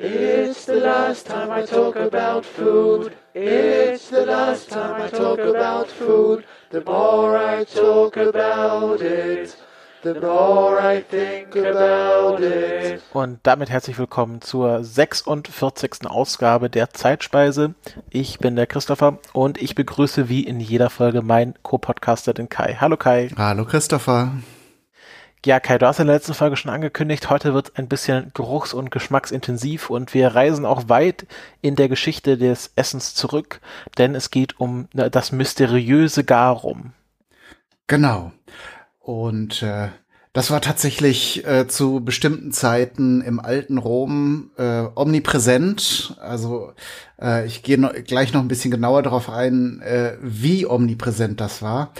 It's the last time I talk about food. It's the last time I talk about food. The more I talk about it, the more I think about it. Und damit herzlich willkommen zur 46. Ausgabe der Zeitspeise. Ich bin der Christopher und ich begrüße wie in jeder Folge meinen Co-Podcaster, den Kai. Hallo Kai. Hallo Christopher. Ja, Kai, du hast in der letzten Folge schon angekündigt, heute wird ein bisschen geruchs- und geschmacksintensiv und wir reisen auch weit in der Geschichte des Essens zurück, denn es geht um ne, das mysteriöse Garum. Genau. Und äh, das war tatsächlich äh, zu bestimmten Zeiten im alten Rom äh, omnipräsent. Also äh, ich gehe noch, gleich noch ein bisschen genauer darauf ein, äh, wie omnipräsent das war.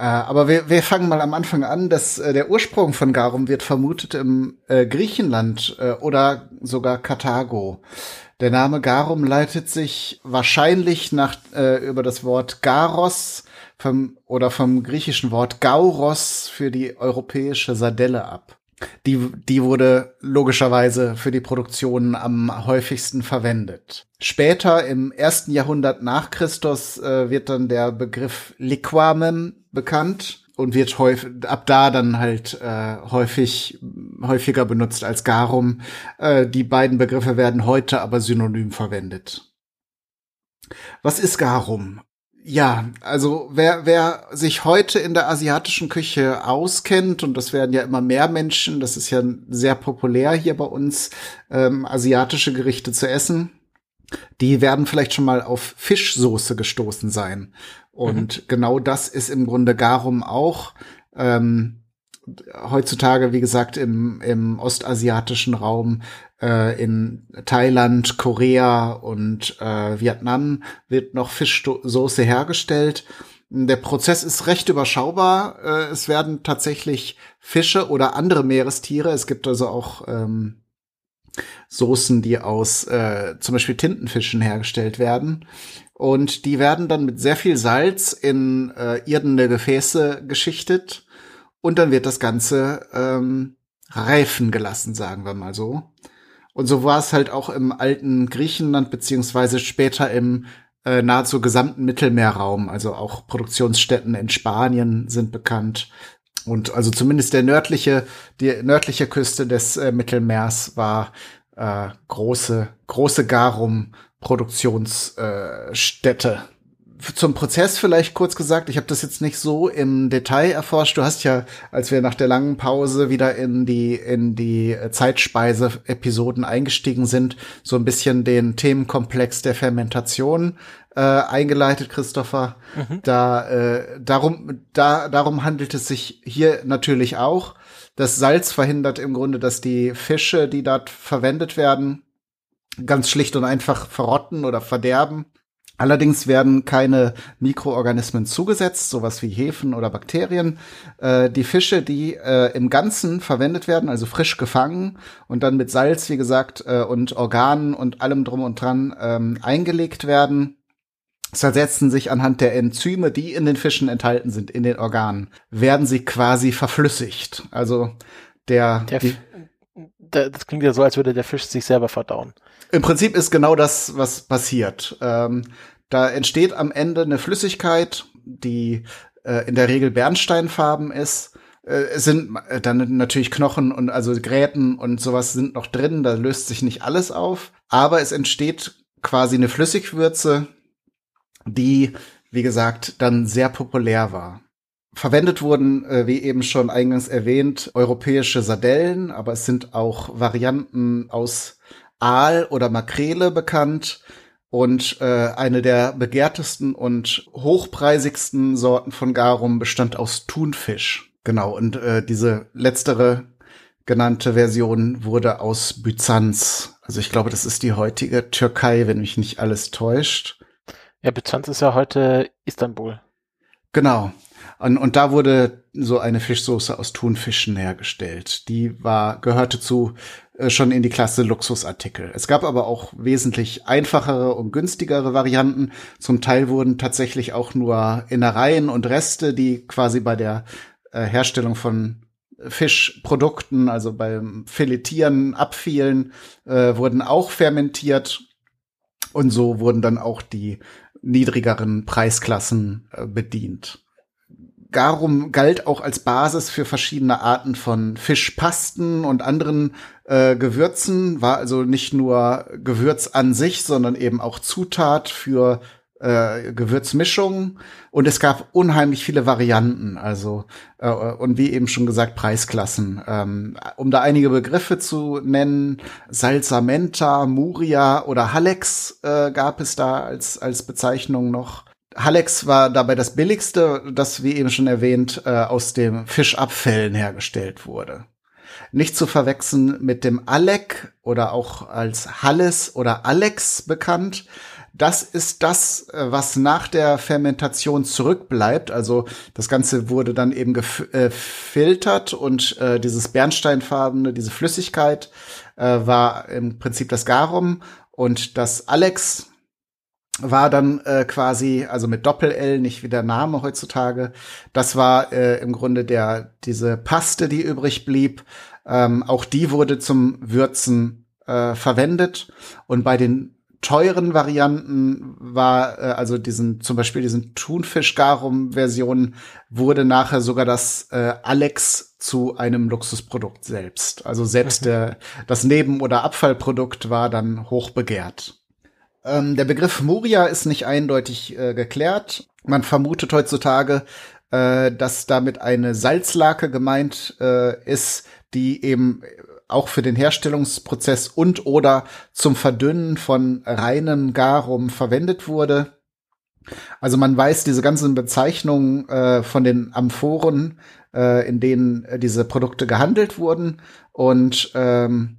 Äh, aber wir, wir fangen mal am Anfang an, dass äh, der Ursprung von Garum wird vermutet im äh, Griechenland äh, oder sogar Karthago. Der Name Garum leitet sich wahrscheinlich nach äh, über das Wort Garos vom oder vom griechischen Wort Gauros für die europäische Sardelle ab. Die, die wurde logischerweise für die Produktion am häufigsten verwendet. Später im ersten Jahrhundert nach Christus äh, wird dann der Begriff Liquamem bekannt und wird häufig, ab da dann halt äh, häufig häufiger benutzt als Garum. Äh, die beiden Begriffe werden heute aber synonym verwendet. Was ist Garum? Ja, also wer, wer sich heute in der asiatischen Küche auskennt, und das werden ja immer mehr Menschen, das ist ja sehr populär hier bei uns, ähm, asiatische Gerichte zu essen, die werden vielleicht schon mal auf Fischsoße gestoßen sein. Und mhm. genau das ist im Grunde Garum auch. Ähm, heutzutage, wie gesagt, im, im ostasiatischen Raum, äh, in Thailand, Korea und äh, Vietnam wird noch Fischsoße hergestellt. Der Prozess ist recht überschaubar. Äh, es werden tatsächlich Fische oder andere Meerestiere. Es gibt also auch ähm, Soßen, die aus äh, zum Beispiel Tintenfischen hergestellt werden. Und die werden dann mit sehr viel Salz in äh, irdene Gefäße geschichtet. Und dann wird das Ganze ähm, reifen gelassen, sagen wir mal so. Und so war es halt auch im alten Griechenland beziehungsweise später im äh, nahezu gesamten Mittelmeerraum. Also auch Produktionsstätten in Spanien sind bekannt. Und also zumindest der nördliche, die nördliche Küste des äh, Mittelmeers war äh, große, große Garum-Produktionsstätte. Zum Prozess vielleicht kurz gesagt, ich habe das jetzt nicht so im Detail erforscht. Du hast ja, als wir nach der langen Pause wieder in die in die Zeitspeise-Episoden eingestiegen sind, so ein bisschen den Themenkomplex der Fermentation äh, eingeleitet, Christopher. Mhm. Da äh, darum da darum handelt es sich hier natürlich auch. Das Salz verhindert im Grunde, dass die Fische, die dort verwendet werden, ganz schlicht und einfach verrotten oder verderben Allerdings werden keine Mikroorganismen zugesetzt, sowas wie Hefen oder Bakterien. Äh, die Fische, die äh, im Ganzen verwendet werden, also frisch gefangen und dann mit Salz, wie gesagt, äh, und Organen und allem drum und dran ähm, eingelegt werden, zersetzen sich anhand der Enzyme, die in den Fischen enthalten sind, in den Organen, werden sie quasi verflüssigt. Also der, der die, das klingt ja so, als würde der Fisch sich selber verdauen. Im Prinzip ist genau das, was passiert. Ähm, da entsteht am Ende eine Flüssigkeit, die äh, in der Regel bernsteinfarben ist. Äh, es sind äh, dann natürlich Knochen und also Gräten und sowas sind noch drin, da löst sich nicht alles auf, aber es entsteht quasi eine Flüssigwürze, die, wie gesagt, dann sehr populär war. Verwendet wurden, äh, wie eben schon eingangs erwähnt, europäische Sardellen, aber es sind auch Varianten aus Aal oder Makrele bekannt. Und äh, eine der begehrtesten und hochpreisigsten Sorten von Garum bestand aus Thunfisch. Genau, und äh, diese letztere genannte Version wurde aus Byzanz. Also ich glaube, das ist die heutige Türkei, wenn mich nicht alles täuscht. Ja, Byzanz ist ja heute Istanbul. Genau. Und, und da wurde so eine Fischsoße aus Thunfischen hergestellt. Die war, gehörte zu äh, schon in die Klasse Luxusartikel. Es gab aber auch wesentlich einfachere und günstigere Varianten. Zum Teil wurden tatsächlich auch nur Innereien und Reste, die quasi bei der äh, Herstellung von Fischprodukten, also beim Filetieren, Abfielen, äh, wurden auch fermentiert. Und so wurden dann auch die niedrigeren Preisklassen äh, bedient. Garum galt auch als Basis für verschiedene Arten von Fischpasten und anderen äh, Gewürzen, war also nicht nur Gewürz an sich, sondern eben auch Zutat für äh, Gewürzmischungen und es gab unheimlich viele Varianten, also äh, und wie eben schon gesagt Preisklassen. Ähm, um da einige Begriffe zu nennen, Salsamenta, Muria oder Halex äh, gab es da als als Bezeichnung noch. Halex war dabei das billigste, das wie eben schon erwähnt äh, aus dem Fischabfällen hergestellt wurde. Nicht zu verwechseln mit dem Alec oder auch als Halles oder Alex bekannt. Das ist das, äh, was nach der Fermentation zurückbleibt. Also das Ganze wurde dann eben gefiltert äh, und äh, dieses bernsteinfarbene, diese Flüssigkeit äh, war im Prinzip das Garum und das Alex war dann äh, quasi, also mit Doppel-L, nicht wie der Name heutzutage. Das war äh, im Grunde der, diese Paste, die übrig blieb. Ähm, auch die wurde zum Würzen äh, verwendet. Und bei den teuren Varianten war, äh, also diesen, zum Beispiel diesen Thunfisch-Garum-Versionen, wurde nachher sogar das äh, Alex zu einem Luxusprodukt selbst. Also selbst der, das Neben- oder Abfallprodukt war dann hoch begehrt. Ähm, der Begriff Moria ist nicht eindeutig äh, geklärt. Man vermutet heutzutage, äh, dass damit eine Salzlake gemeint äh, ist, die eben auch für den Herstellungsprozess und oder zum Verdünnen von reinem Garum verwendet wurde. Also man weiß diese ganzen Bezeichnungen äh, von den Amphoren, äh, in denen äh, diese Produkte gehandelt wurden und ähm,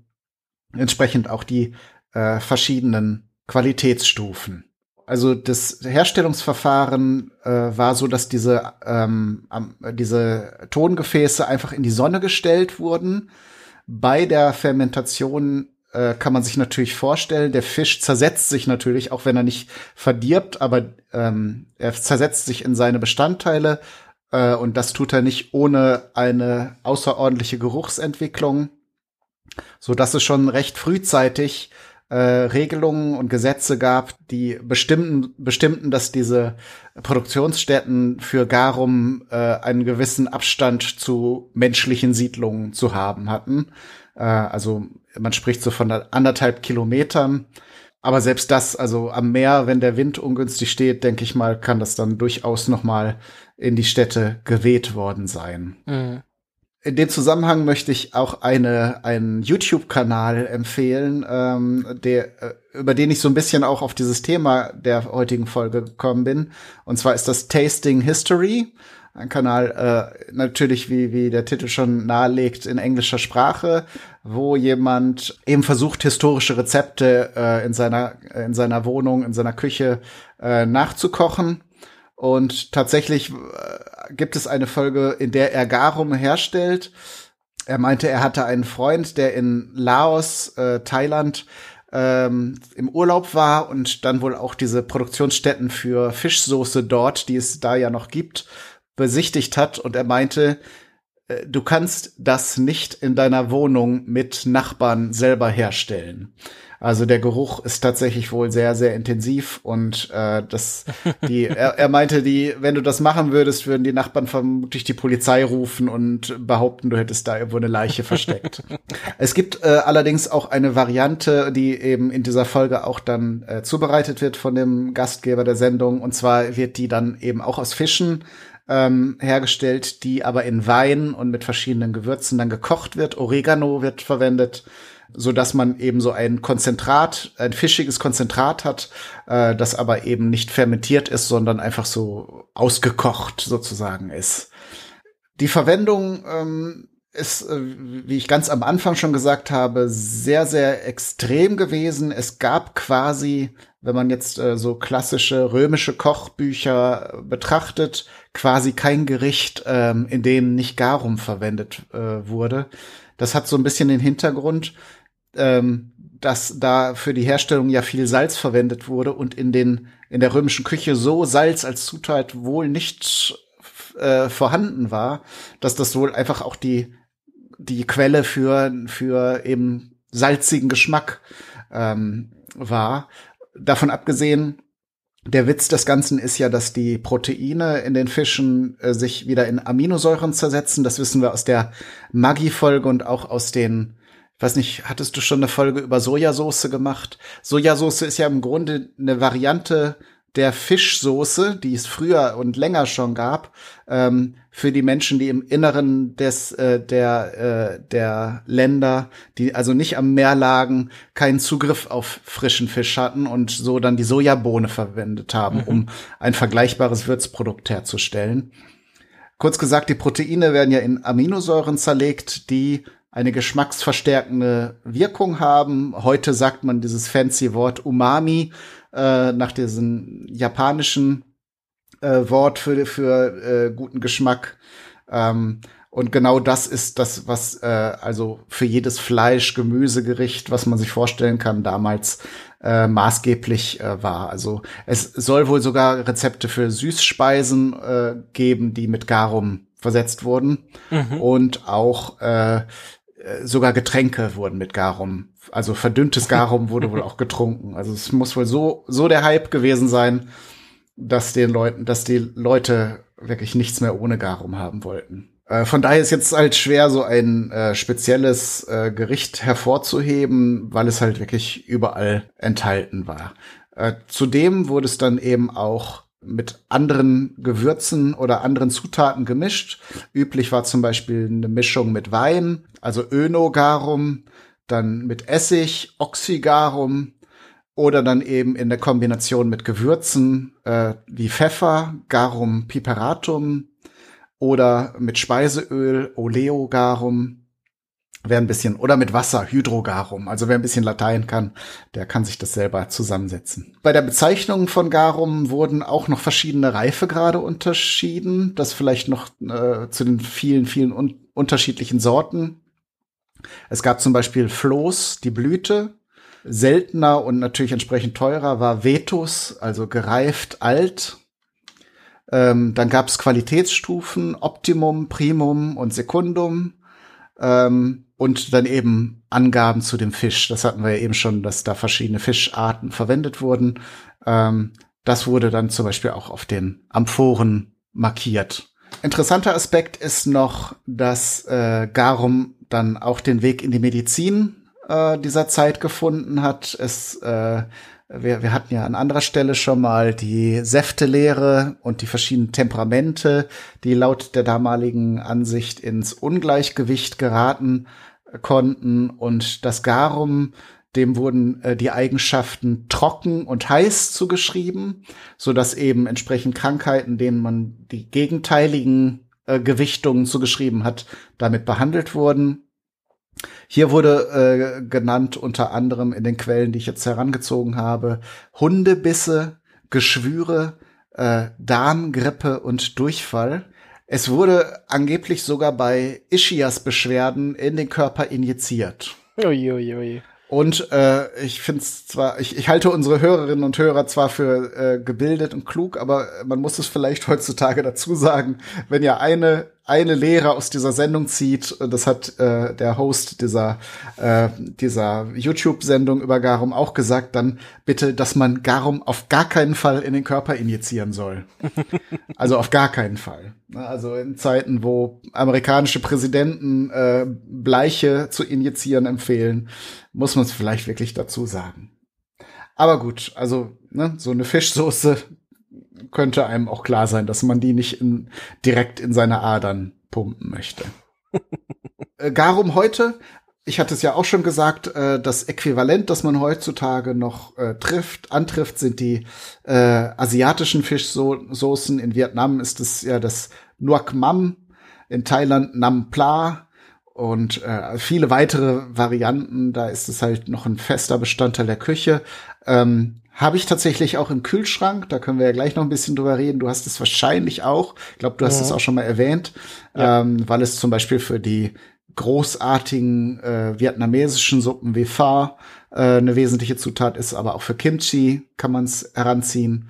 entsprechend auch die äh, verschiedenen Qualitätsstufen. Also das Herstellungsverfahren äh, war so, dass diese, ähm, diese Tongefäße einfach in die Sonne gestellt wurden bei der Fermentation äh, kann man sich natürlich vorstellen, der Fisch zersetzt sich natürlich, auch wenn er nicht verdirbt, aber ähm, er zersetzt sich in seine Bestandteile äh, und das tut er nicht ohne eine außerordentliche Geruchsentwicklung, so dass es schon recht frühzeitig äh, Regelungen und Gesetze gab, die bestimmten, bestimmten, dass diese Produktionsstätten für Garum äh, einen gewissen Abstand zu menschlichen Siedlungen zu haben hatten. Äh, also man spricht so von anderthalb Kilometern. Aber selbst das, also am Meer, wenn der Wind ungünstig steht, denke ich mal, kann das dann durchaus noch mal in die Städte geweht worden sein. Mhm. In dem Zusammenhang möchte ich auch eine, einen YouTube-Kanal empfehlen, ähm, der, äh, über den ich so ein bisschen auch auf dieses Thema der heutigen Folge gekommen bin. Und zwar ist das Tasting History. Ein Kanal, äh, natürlich, wie, wie der Titel schon nahelegt, in englischer Sprache, wo jemand eben versucht, historische Rezepte äh, in, seiner, in seiner Wohnung, in seiner Küche äh, nachzukochen und tatsächlich äh, gibt es eine Folge, in der er Garum herstellt. Er meinte, er hatte einen Freund, der in Laos, äh, Thailand, ähm, im Urlaub war und dann wohl auch diese Produktionsstätten für Fischsoße dort, die es da ja noch gibt, besichtigt hat. Und er meinte, äh, du kannst das nicht in deiner Wohnung mit Nachbarn selber herstellen. Also der Geruch ist tatsächlich wohl sehr, sehr intensiv und äh, das, die, er, er meinte, die, wenn du das machen würdest, würden die Nachbarn vermutlich die Polizei rufen und behaupten, du hättest da irgendwo eine Leiche versteckt. es gibt äh, allerdings auch eine Variante, die eben in dieser Folge auch dann äh, zubereitet wird von dem Gastgeber der Sendung. Und zwar wird die dann eben auch aus Fischen ähm, hergestellt, die aber in Wein und mit verschiedenen Gewürzen dann gekocht wird. Oregano wird verwendet so dass man eben so ein Konzentrat, ein fischiges Konzentrat hat, äh, das aber eben nicht fermentiert ist, sondern einfach so ausgekocht sozusagen ist. Die Verwendung ähm, ist, äh, wie ich ganz am Anfang schon gesagt habe, sehr, sehr extrem gewesen. Es gab quasi, wenn man jetzt äh, so klassische römische Kochbücher betrachtet, quasi kein Gericht, ähm, in dem nicht Garum verwendet äh, wurde. Das hat so ein bisschen den Hintergrund, ähm, dass da für die Herstellung ja viel Salz verwendet wurde und in den in der römischen Küche so Salz als Zutat wohl nicht äh, vorhanden war, dass das wohl einfach auch die die Quelle für, für eben salzigen Geschmack ähm, war. Davon abgesehen, der Witz des Ganzen ist ja, dass die Proteine in den Fischen äh, sich wieder in Aminosäuren zersetzen. Das wissen wir aus der Maggi-Folge und auch aus den, weiß nicht, hattest du schon eine Folge über Sojasauce gemacht? Sojasauce ist ja im Grunde eine Variante der Fischsoße, die es früher und länger schon gab, ähm, für die Menschen, die im Inneren des äh, der äh, der Länder, die also nicht am Meer lagen, keinen Zugriff auf frischen Fisch hatten und so dann die Sojabohne verwendet haben, mhm. um ein vergleichbares Würzprodukt herzustellen. Kurz gesagt, die Proteine werden ja in Aminosäuren zerlegt, die eine geschmacksverstärkende Wirkung haben. Heute sagt man dieses fancy Wort Umami äh, nach diesem japanischen äh, Wort für, für äh, guten Geschmack. Ähm, und genau das ist das, was äh, also für jedes Fleisch, Gemüsegericht, was man sich vorstellen kann, damals äh, maßgeblich äh, war. Also es soll wohl sogar Rezepte für Süßspeisen äh, geben, die mit Garum versetzt wurden. Mhm. Und auch äh, sogar Getränke wurden mit Garum, also verdünntes Garum wurde wohl auch getrunken. Also es muss wohl so so der Hype gewesen sein, dass den Leuten, dass die Leute wirklich nichts mehr ohne Garum haben wollten. Äh, von daher ist jetzt halt schwer, so ein äh, spezielles äh, Gericht hervorzuheben, weil es halt wirklich überall enthalten war. Äh, zudem wurde es dann eben auch mit anderen Gewürzen oder anderen Zutaten gemischt. Üblich war zum Beispiel eine Mischung mit Wein, also Önogarum, dann mit Essig, Oxygarum oder dann eben in der Kombination mit Gewürzen äh, wie Pfeffer, Garum piperatum oder mit Speiseöl, Oleogarum. Wer ein bisschen, oder mit Wasser, Hydrogarum. Also wer ein bisschen Latein kann, der kann sich das selber zusammensetzen. Bei der Bezeichnung von Garum wurden auch noch verschiedene Reifegrade unterschieden. Das vielleicht noch äh, zu den vielen, vielen un unterschiedlichen Sorten. Es gab zum Beispiel Floß, die Blüte. Seltener und natürlich entsprechend teurer war Vetus, also gereift alt. Ähm, dann gab es Qualitätsstufen, Optimum, Primum und Sekundum. Ähm, und dann eben Angaben zu dem Fisch. Das hatten wir ja eben schon, dass da verschiedene Fischarten verwendet wurden. Ähm, das wurde dann zum Beispiel auch auf den Amphoren markiert. Interessanter Aspekt ist noch, dass äh, Garum dann auch den Weg in die Medizin äh, dieser Zeit gefunden hat. Es, äh, wir, wir hatten ja an anderer Stelle schon mal die Säftelehre und die verschiedenen Temperamente, die laut der damaligen Ansicht ins Ungleichgewicht geraten konnten und das Garum dem wurden äh, die Eigenschaften trocken und heiß zugeschrieben, so dass eben entsprechend Krankheiten, denen man die gegenteiligen äh, Gewichtungen zugeschrieben hat, damit behandelt wurden. Hier wurde äh, genannt unter anderem in den Quellen, die ich jetzt herangezogen habe, Hundebisse, Geschwüre, äh, Darmgrippe und Durchfall. Es wurde angeblich sogar bei Ischias-Beschwerden in den Körper injiziert. Ui, ui, ui. Und äh, ich finde es zwar, ich, ich halte unsere Hörerinnen und Hörer zwar für äh, gebildet und klug, aber man muss es vielleicht heutzutage dazu sagen, wenn ja eine eine Lehre aus dieser Sendung zieht, das hat äh, der Host dieser äh, dieser YouTube-Sendung über Garum auch gesagt, dann bitte, dass man Garum auf gar keinen Fall in den Körper injizieren soll. also auf gar keinen Fall. Also in Zeiten, wo amerikanische Präsidenten äh, Bleiche zu injizieren empfehlen, muss man es vielleicht wirklich dazu sagen. Aber gut, also ne, so eine Fischsoße könnte einem auch klar sein, dass man die nicht in, direkt in seine Adern pumpen möchte. äh, Garum heute, ich hatte es ja auch schon gesagt, äh, das Äquivalent, das man heutzutage noch äh, trifft, antrifft, sind die äh, asiatischen Fischsoßen. In Vietnam ist es ja das Nuoc Mam, in Thailand Nam Pla und äh, viele weitere Varianten. Da ist es halt noch ein fester Bestandteil der Küche. Ähm, habe ich tatsächlich auch im Kühlschrank. Da können wir ja gleich noch ein bisschen drüber reden. Du hast es wahrscheinlich auch. Ich glaube, du hast ja. es auch schon mal erwähnt, ja. ähm, weil es zum Beispiel für die großartigen äh, vietnamesischen Suppen wie Pho äh, eine wesentliche Zutat ist, aber auch für Kimchi kann man es heranziehen.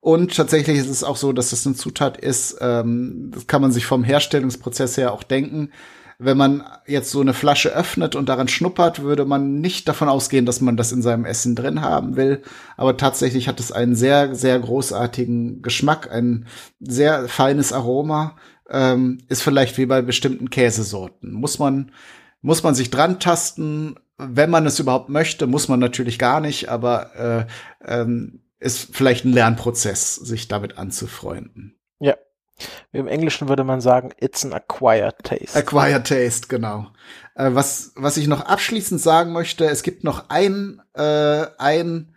Und tatsächlich ist es auch so, dass das eine Zutat ist, ähm, das kann man sich vom Herstellungsprozess her auch denken. Wenn man jetzt so eine Flasche öffnet und daran schnuppert, würde man nicht davon ausgehen, dass man das in seinem Essen drin haben will. Aber tatsächlich hat es einen sehr, sehr großartigen Geschmack, ein sehr feines Aroma. Ähm, ist vielleicht wie bei bestimmten Käsesorten. Muss man, muss man sich dran tasten, wenn man es überhaupt möchte, muss man natürlich gar nicht, aber äh, ähm, ist vielleicht ein Lernprozess, sich damit anzufreunden. Im Englischen würde man sagen, it's an acquired taste. Acquired taste, genau. Äh, was, was ich noch abschließend sagen möchte, es gibt noch ein, äh, ein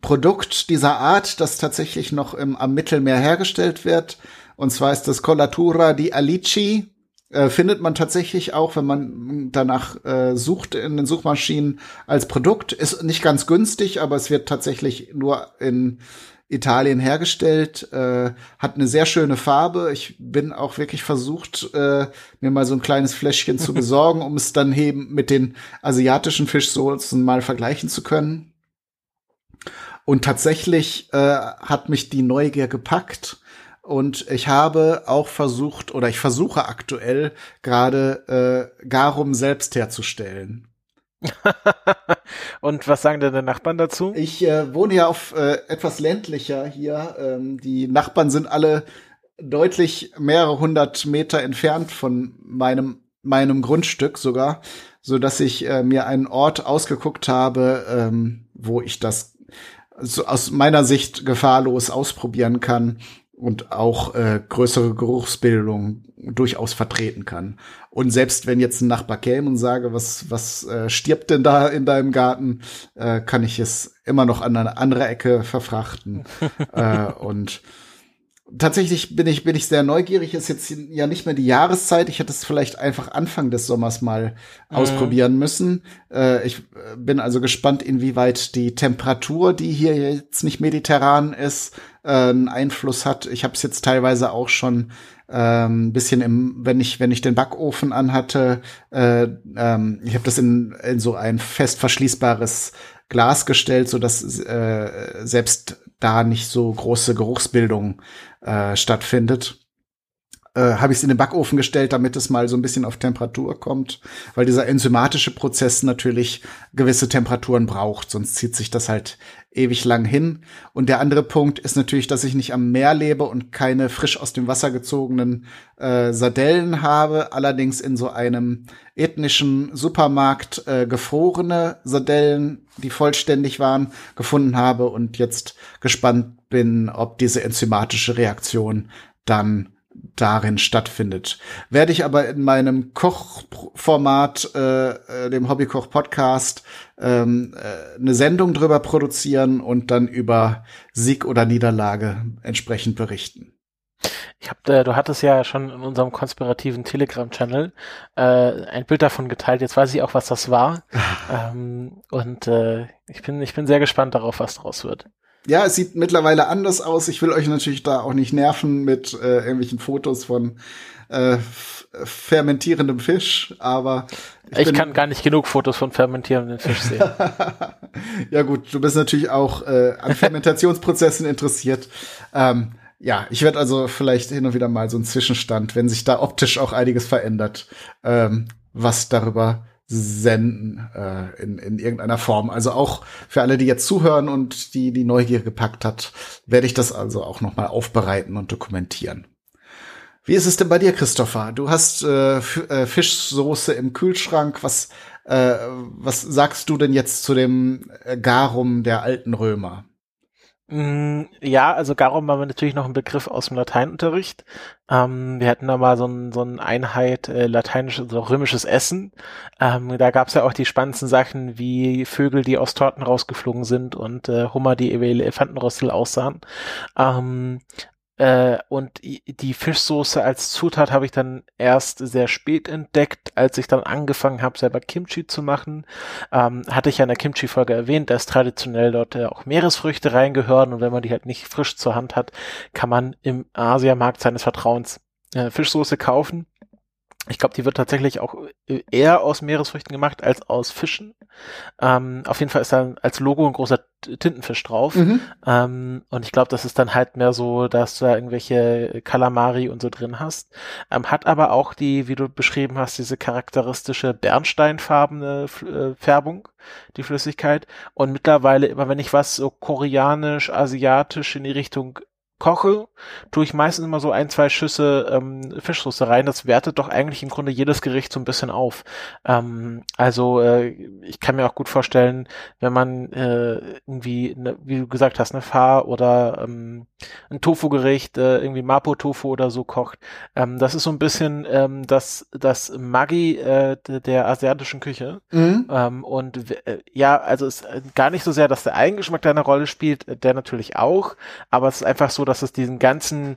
Produkt dieser Art, das tatsächlich noch im, am Mittelmeer hergestellt wird. Und zwar ist das Collatura di Alici. Äh, findet man tatsächlich auch, wenn man danach äh, sucht in den Suchmaschinen als Produkt. Ist nicht ganz günstig, aber es wird tatsächlich nur in Italien hergestellt, äh, hat eine sehr schöne Farbe. Ich bin auch wirklich versucht, äh, mir mal so ein kleines Fläschchen zu besorgen, um es dann eben mit den asiatischen Fischsoßen mal vergleichen zu können. Und tatsächlich äh, hat mich die Neugier gepackt. Und ich habe auch versucht, oder ich versuche aktuell gerade äh, Garum selbst herzustellen. Und was sagen denn die Nachbarn dazu? Ich äh, wohne ja auf äh, etwas ländlicher hier. Ähm, die Nachbarn sind alle deutlich mehrere hundert Meter entfernt von meinem meinem Grundstück sogar, so dass ich äh, mir einen Ort ausgeguckt habe, ähm, wo ich das so aus meiner Sicht gefahrlos ausprobieren kann und auch äh, größere Geruchsbildung durchaus vertreten kann. Und selbst wenn jetzt ein Nachbar käme und sage, was, was äh, stirbt denn da in deinem Garten, äh, kann ich es immer noch an eine andere Ecke verfrachten. äh, und tatsächlich bin ich, bin ich sehr neugierig. Ist jetzt ja nicht mehr die Jahreszeit. Ich hätte es vielleicht einfach Anfang des Sommers mal mhm. ausprobieren müssen. Äh, ich äh, bin also gespannt, inwieweit die Temperatur, die hier jetzt nicht mediterran ist, äh, einen Einfluss hat. Ich habe es jetzt teilweise auch schon ähm, bisschen im, wenn ich wenn ich den Backofen anhatte, äh, ähm, ich habe das in, in so ein fest verschließbares Glas gestellt, so dass äh, selbst da nicht so große Geruchsbildung äh, stattfindet. Äh, habe ich es in den Backofen gestellt, damit es mal so ein bisschen auf Temperatur kommt, weil dieser enzymatische Prozess natürlich gewisse Temperaturen braucht, sonst zieht sich das halt ewig lang hin. Und der andere Punkt ist natürlich, dass ich nicht am Meer lebe und keine frisch aus dem Wasser gezogenen äh, Sardellen habe, allerdings in so einem ethnischen Supermarkt äh, gefrorene Sardellen, die vollständig waren, gefunden habe und jetzt gespannt bin, ob diese enzymatische Reaktion dann darin stattfindet. Werde ich aber in meinem Kochformat, äh, äh, dem Hobbykoch-Podcast, ähm, äh, eine Sendung drüber produzieren und dann über Sieg oder Niederlage entsprechend berichten. Ich hab, äh, du hattest ja schon in unserem konspirativen Telegram-Channel äh, ein Bild davon geteilt. Jetzt weiß ich auch, was das war. ähm, und äh, ich bin, ich bin sehr gespannt darauf, was daraus wird ja, es sieht mittlerweile anders aus. Ich will euch natürlich da auch nicht nerven mit äh, irgendwelchen Fotos von äh, fermentierendem Fisch, aber ich, ich kann gar nicht genug Fotos von fermentierendem Fisch sehen. ja gut, du bist natürlich auch äh, an Fermentationsprozessen interessiert. Ähm, ja, ich werde also vielleicht hin und wieder mal so einen Zwischenstand, wenn sich da optisch auch einiges verändert, ähm, was darüber senden äh, in, in irgendeiner Form. Also auch für alle, die jetzt zuhören und die die Neugier gepackt hat, werde ich das also auch noch mal aufbereiten und dokumentieren. Wie ist es denn bei dir, Christopher? Du hast äh, äh, Fischsoße im Kühlschrank. Was äh, was sagst du denn jetzt zu dem äh, Garum der alten Römer? Mm, ja, also Garum war natürlich noch ein Begriff aus dem Lateinunterricht. Ähm, wir hatten da mal so, ein, so eine Einheit äh, lateinisches, also römisches Essen. Ähm, da gab's ja auch die spannendsten Sachen wie Vögel, die aus Torten rausgeflogen sind und äh, Hummer, die wie Elefantenrüssel aussahen. Ähm, äh, und die Fischsoße als Zutat habe ich dann erst sehr spät entdeckt, als ich dann angefangen habe, selber Kimchi zu machen. Ähm, hatte ich ja in der Kimchi-Folge erwähnt, dass traditionell dort äh, auch Meeresfrüchte reingehören und wenn man die halt nicht frisch zur Hand hat, kann man im Asiamarkt seines Vertrauens äh, Fischsoße kaufen. Ich glaube, die wird tatsächlich auch äh, eher aus Meeresfrüchten gemacht als aus Fischen. Ähm, auf jeden Fall ist da als Logo ein großer Tintenfisch drauf. Mhm. Ähm, und ich glaube, das ist dann halt mehr so, dass du da irgendwelche Kalamari und so drin hast. Ähm, hat aber auch die, wie du beschrieben hast, diese charakteristische bernsteinfarbene äh, Färbung, die Flüssigkeit. Und mittlerweile, immer wenn ich was so koreanisch, asiatisch in die Richtung koche, tue ich meistens immer so ein, zwei Schüsse ähm, Fischsoße rein. Das wertet doch eigentlich im Grunde jedes Gericht so ein bisschen auf. Ähm, also äh, ich kann mir auch gut vorstellen, wenn man äh, irgendwie, ne, wie du gesagt hast, eine Pho oder ähm, ein Tofu-Gericht, äh, irgendwie Mapo-Tofu oder so kocht. Ähm, das ist so ein bisschen ähm, das, das Maggi äh, der asiatischen Küche. Mhm. Ähm, und äh, ja, also es ist gar nicht so sehr, dass der Eigengeschmack da eine Rolle spielt, der natürlich auch, aber es ist einfach so, dass es diesen ganzen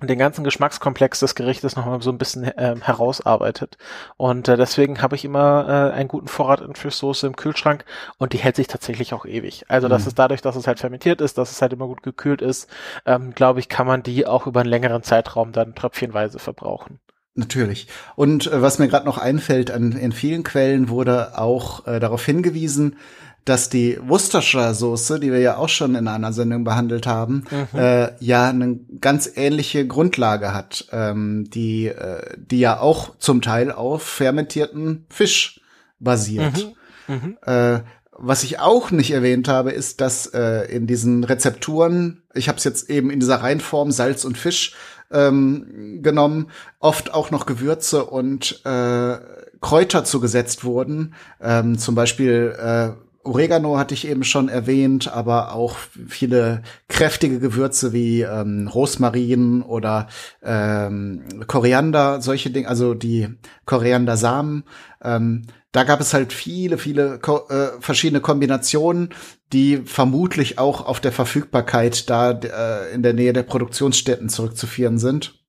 den ganzen Geschmackskomplex des Gerichtes nochmal so ein bisschen äh, herausarbeitet. Und äh, deswegen habe ich immer äh, einen guten Vorrat an Fischsoße im Kühlschrank und die hält sich tatsächlich auch ewig. Also das mhm. ist dadurch, dass es halt fermentiert ist, dass es halt immer gut gekühlt ist, ähm, glaube ich, kann man die auch über einen längeren Zeitraum dann tröpfchenweise verbrauchen. Natürlich. Und äh, was mir gerade noch einfällt, an, in vielen Quellen wurde auch äh, darauf hingewiesen, dass die Worcestershire Soße, die wir ja auch schon in einer Sendung behandelt haben, mhm. äh, ja eine ganz ähnliche Grundlage hat, ähm, die, äh, die ja auch zum Teil auf fermentierten Fisch basiert. Mhm. Mhm. Äh, was ich auch nicht erwähnt habe, ist, dass äh, in diesen Rezepturen, ich habe es jetzt eben in dieser Reihenform Salz und Fisch ähm, genommen, oft auch noch Gewürze und äh, Kräuter zugesetzt wurden. Ähm, zum Beispiel äh, Oregano hatte ich eben schon erwähnt, aber auch viele kräftige Gewürze wie ähm, Rosmarin oder ähm, Koriander, solche Dinge, also die Koriandersamen. Ähm, da gab es halt viele, viele ko äh, verschiedene Kombinationen, die vermutlich auch auf der Verfügbarkeit da äh, in der Nähe der Produktionsstätten zurückzuführen sind.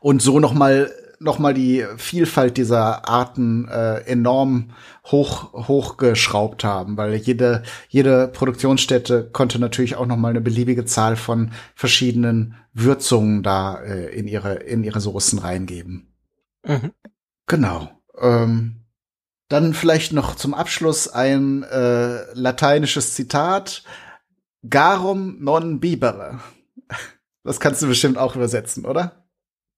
Und so noch mal noch mal die Vielfalt dieser Arten äh, enorm hoch hochgeschraubt haben, weil jede jede Produktionsstätte konnte natürlich auch noch mal eine beliebige Zahl von verschiedenen Würzungen da äh, in ihre in ihre Soßen reingeben. Mhm. Genau. Ähm, dann vielleicht noch zum Abschluss ein äh, lateinisches Zitat. Garum non bibere. Das kannst du bestimmt auch übersetzen, oder?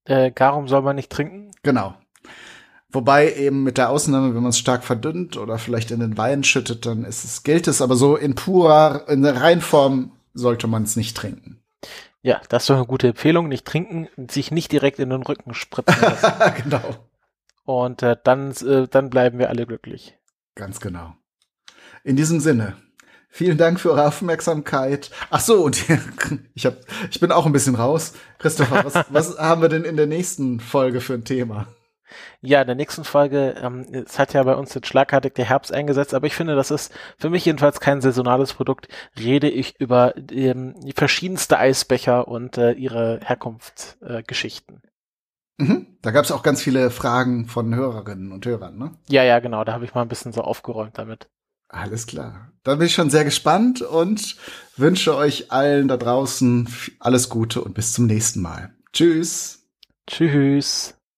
Äh, garum soll man nicht trinken? Genau. Wobei eben mit der Ausnahme, wenn man es stark verdünnt oder vielleicht in den Wein schüttet, dann ist es, gilt es, aber so in purer, in der Reinform sollte man es nicht trinken. Ja, das ist doch eine gute Empfehlung. Nicht trinken, sich nicht direkt in den Rücken spritzen lassen. genau. Und äh, dann, äh, dann bleiben wir alle glücklich. Ganz genau. In diesem Sinne, vielen Dank für eure Aufmerksamkeit. Ach so, und ich, hab, ich bin auch ein bisschen raus. Christopher, was, was haben wir denn in der nächsten Folge für ein Thema? Ja, in der nächsten Folge, ähm, es hat ja bei uns jetzt schlagartig der Herbst eingesetzt, aber ich finde, das ist für mich jedenfalls kein saisonales Produkt. Rede ich über ähm, verschiedenste Eisbecher und äh, ihre Herkunftsgeschichten. Äh, Mhm. Da gab es auch ganz viele Fragen von Hörerinnen und Hörern, ne? Ja, ja, genau. Da habe ich mal ein bisschen so aufgeräumt damit. Alles klar. Da bin ich schon sehr gespannt und wünsche euch allen da draußen alles Gute und bis zum nächsten Mal. Tschüss. Tschüss.